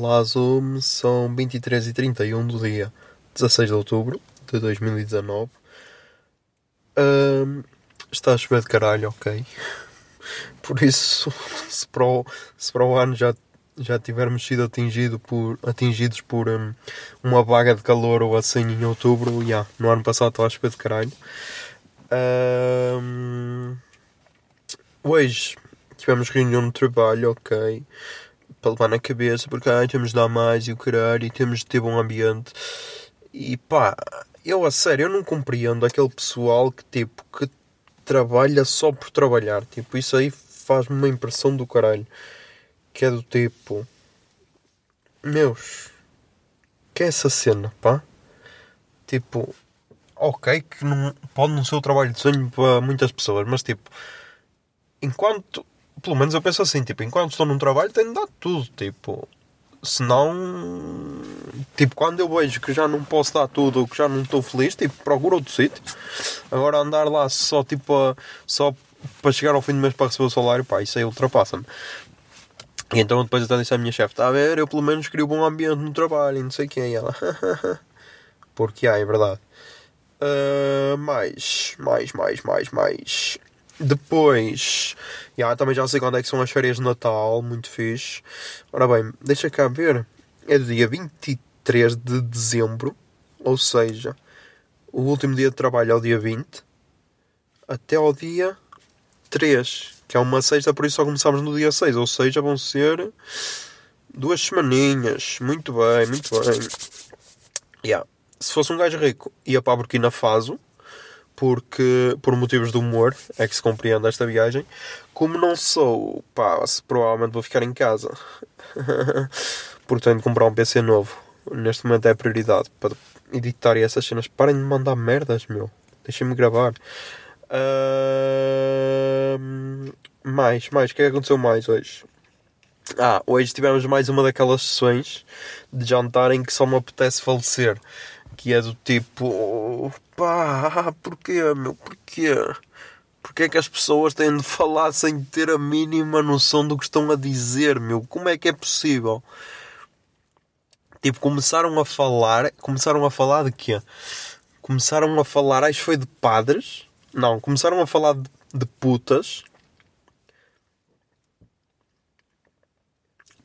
Olá, Zoom, são 23 e 31 do dia 16 de outubro de 2019. Ahm, está a chover de caralho, ok? Por isso, se para o, se para o ano já, já tivermos sido atingido por, atingidos por hum, uma vaga de calor ou assim em outubro, já, no ano passado estava a chover de caralho. Ahm, hoje tivemos reunião no trabalho, ok? Para levar na cabeça, porque ai, temos de dar mais e o caralho, e temos de ter bom ambiente. E pá, eu a sério, eu não compreendo aquele pessoal que tipo, que trabalha só por trabalhar. Tipo, isso aí faz-me uma impressão do caralho. Que é do tipo, meus, que é essa cena, pá? Tipo, ok, que não, pode não ser o trabalho de sonho para muitas pessoas, mas tipo, enquanto pelo menos eu penso assim, tipo, enquanto estou num trabalho tenho de dar tudo, tipo, senão, tipo, quando eu vejo que já não posso dar tudo que já não estou feliz, tipo, procuro outro sítio. Agora andar lá só, tipo, a- só para chegar ao fim do mês para receber o salário, pá, isso aí ultrapassa-me. E então depois até disse à minha chefe, está a ver, eu pelo menos queria um bom ambiente no trabalho e não sei quem, e ela, porque há, é verdade. Ah, mais, mais, mais, mais, mais. Depois, já, também já sei quando é que são as férias de Natal, muito fixe. Ora bem, deixa cá ver. É do dia 23 de dezembro, ou seja, o último dia de trabalho é o dia 20, até ao dia 3, que é uma sexta, por isso só começamos no dia 6, ou seja, vão ser duas semaninhas. Muito bem, muito bem. Yeah. Se fosse um gajo rico, ia para a Burkina Faso, porque por motivos de humor é que se compreende esta viagem. Como não sou, pá, provavelmente vou ficar em casa. porque tenho de comprar um PC novo. Neste momento é a prioridade para editar essas cenas. Parem de mandar merdas, meu. Deixem-me gravar. Ahm, mais, mais. O que é que aconteceu mais hoje? Ah, hoje tivemos mais uma daquelas sessões de jantar em que só me apetece falecer. Que é do tipo, pá, porquê, meu, porquê? Porquê é que as pessoas têm de falar sem ter a mínima noção do que estão a dizer, meu? Como é que é possível? Tipo, começaram a falar, começaram a falar de quê? Começaram a falar, acho que foi de padres. Não, começaram a falar de, de putas.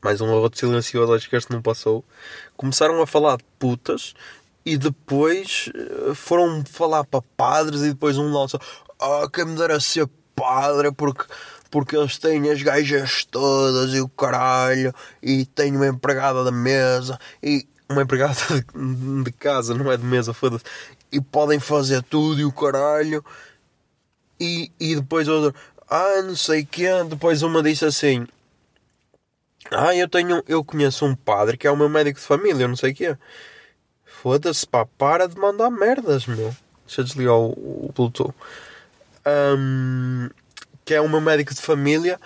mais um outro silencioso, acho que este não passou. Começaram a falar de putas e depois eh, foram falar para padres e depois um lança ah, quem me dera ser padre porque, porque eles têm as gajas todas e o caralho e têm uma empregada da mesa e uma empregada de, de casa, não é de mesa, foda-se, e podem fazer tudo e o caralho e, e depois outra, ah, não sei quê, depois uma disse assim ah, eu tenho. Eu conheço um padre que é o meu médico de família, não sei o quê. Foda-se, pá, para de mandar merdas, meu. Deixa eu desligar o, o Bluetooth. Ahm, que é o meu médico de família,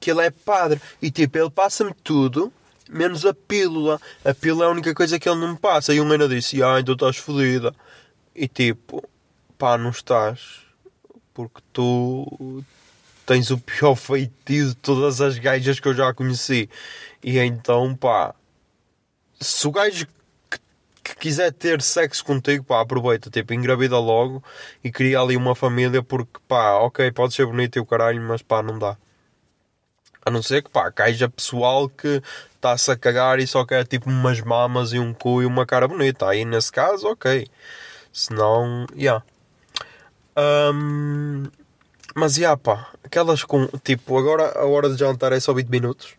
que ele é padre. E tipo, ele passa-me tudo, menos a pílula. A pílula é a única coisa que ele não me passa. E um ainda disse, ah, então estás fodida. E tipo, pá, não estás. Porque tu tens o pior feitiço de todas as gajas que eu já conheci. E então, pá, se o gajo que, quiser ter sexo contigo, pá, aproveita, tipo, engravida logo e cria ali uma família, porque, pá, ok, pode ser bonito e o caralho, mas pá, não dá. A não ser que, pá, caja pessoal que está-se a cagar e só quer tipo umas mamas e um cu e uma cara bonita. Aí nesse caso, ok. Senão, já. Yeah. Um, mas, já, yeah, pá, aquelas com, tipo, agora a hora de jantar é só 20 minutos.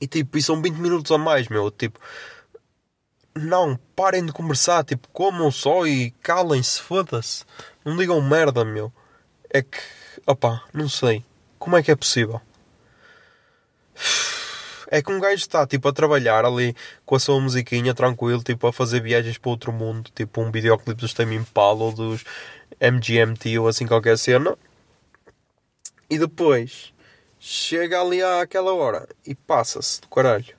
E tipo, e são 20 minutos a mais, meu. Tipo, não, parem de conversar. Tipo, comam só e calem-se, foda-se. Não digam merda, meu. É que, opá, não sei. Como é que é possível? É que um gajo está, tipo, a trabalhar ali com a sua musiquinha, tranquilo, tipo, a fazer viagens para outro mundo. Tipo, um videoclipe dos Tame Impala ou dos MGMT ou assim qualquer cena. E depois chega ali àquela hora e passa-se do caralho.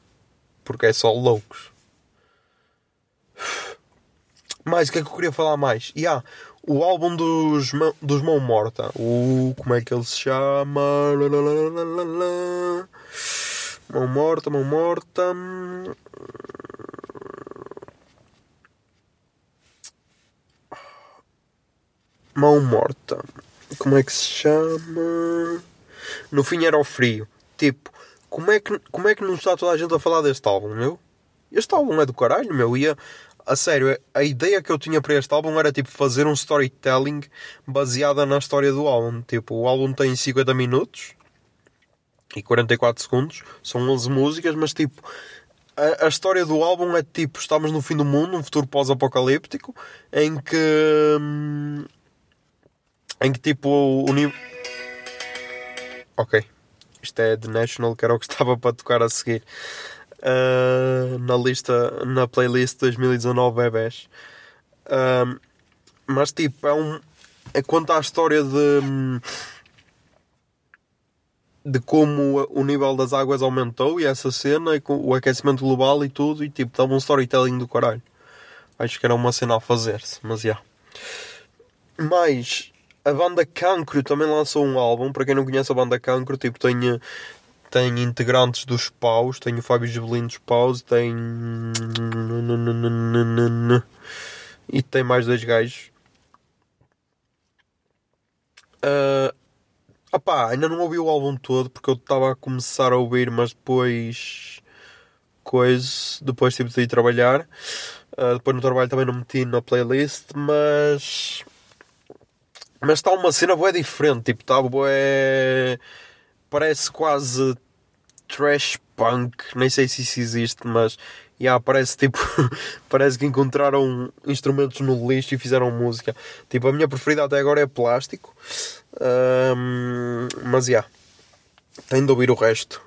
Porque é só loucos. Mais, o que é que eu queria falar mais? E há o álbum dos, dos Mão Morta. O. Como é que ele se chama? Mão Morta, Mão Morta. Mão Morta. Como é que se chama? No fim era o frio. Tipo, como é que, como é que não está toda a gente a falar deste álbum, meu? Este álbum é do caralho, meu. Ia, a sério, a ideia que eu tinha para este álbum era tipo fazer um storytelling baseada na história do álbum. Tipo, o álbum tem 50 minutos e 44 segundos, são 11 músicas, mas tipo, a, a história do álbum é tipo: estamos no fim do mundo, um futuro pós-apocalíptico, em que. Hum, em que tipo o, o Ok. Isto é The National, que era o que estava para tocar a seguir. Uh, na lista, na playlist 2019 bebés. Uh, mas tipo, é um. É conta a história de. De como o nível das águas aumentou e essa cena, e com o aquecimento global e tudo, e tipo, dava um storytelling do caralho. Acho que era uma cena a fazer-se, mas já. Yeah. Mas a banda Cancro também lançou um álbum. Para quem não conhece a banda Cancro, tipo, tem, tem integrantes dos Paus. Tem o Fábio Gibelino dos Paus. Tem. E tem mais dois gajos. Uh, opá, ainda não ouvi o álbum todo porque eu estava a começar a ouvir, mas depois. Coisa. Depois tive de ir trabalhar. Uh, depois no trabalho também não meti na playlist, mas mas está uma cena boa diferente, tipo, está bué. Parece quase trash punk, nem sei se isso existe, mas yeah, parece tipo parece que encontraram instrumentos no lixo e fizeram música. Tipo, a minha preferida até agora é plástico. Um, mas yeah, tenho de ouvir o resto.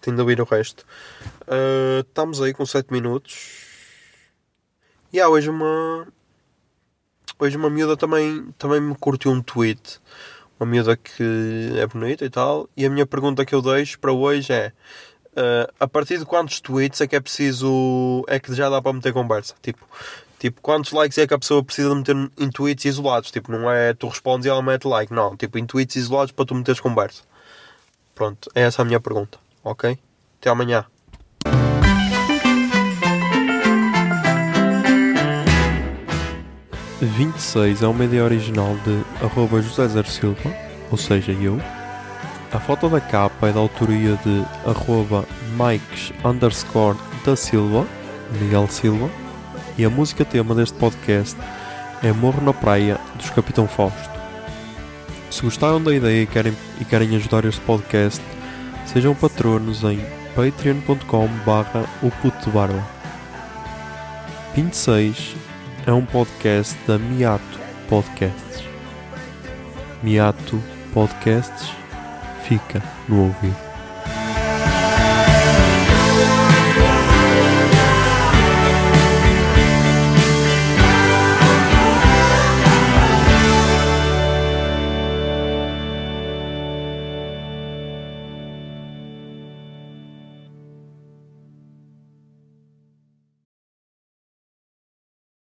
Tenho de ouvir o resto. Uh, estamos aí com 7 minutos. E yeah, hoje uma hoje uma miúda também, também me curtiu um tweet. Uma miúda que é bonita e tal. E a minha pergunta que eu deixo para hoje é: uh, a partir de quantos tweets é que é preciso. é que já dá para meter conversa? Tipo, tipo quantos likes é que a pessoa precisa de meter em tweets isolados? Tipo, não é tu respondes e ela mete like. Não, tipo, em tweets isolados para tu meteres conversa. Pronto, é essa a minha pergunta. Ok? Até amanhã. 26 é uma ideia original de arroba José Zer Silva, ou seja, eu. A foto da capa é da autoria de arroba Mikes underscore da Silva, Miguel Silva. E a música tema deste podcast é Morro na Praia, dos Capitão Fausto. Se gostaram da ideia e querem, e querem ajudar este podcast, sejam patronos em patreon.com barra o puto barba. 26 é um podcast da Miato Podcasts. Miato Podcasts fica no ouvido.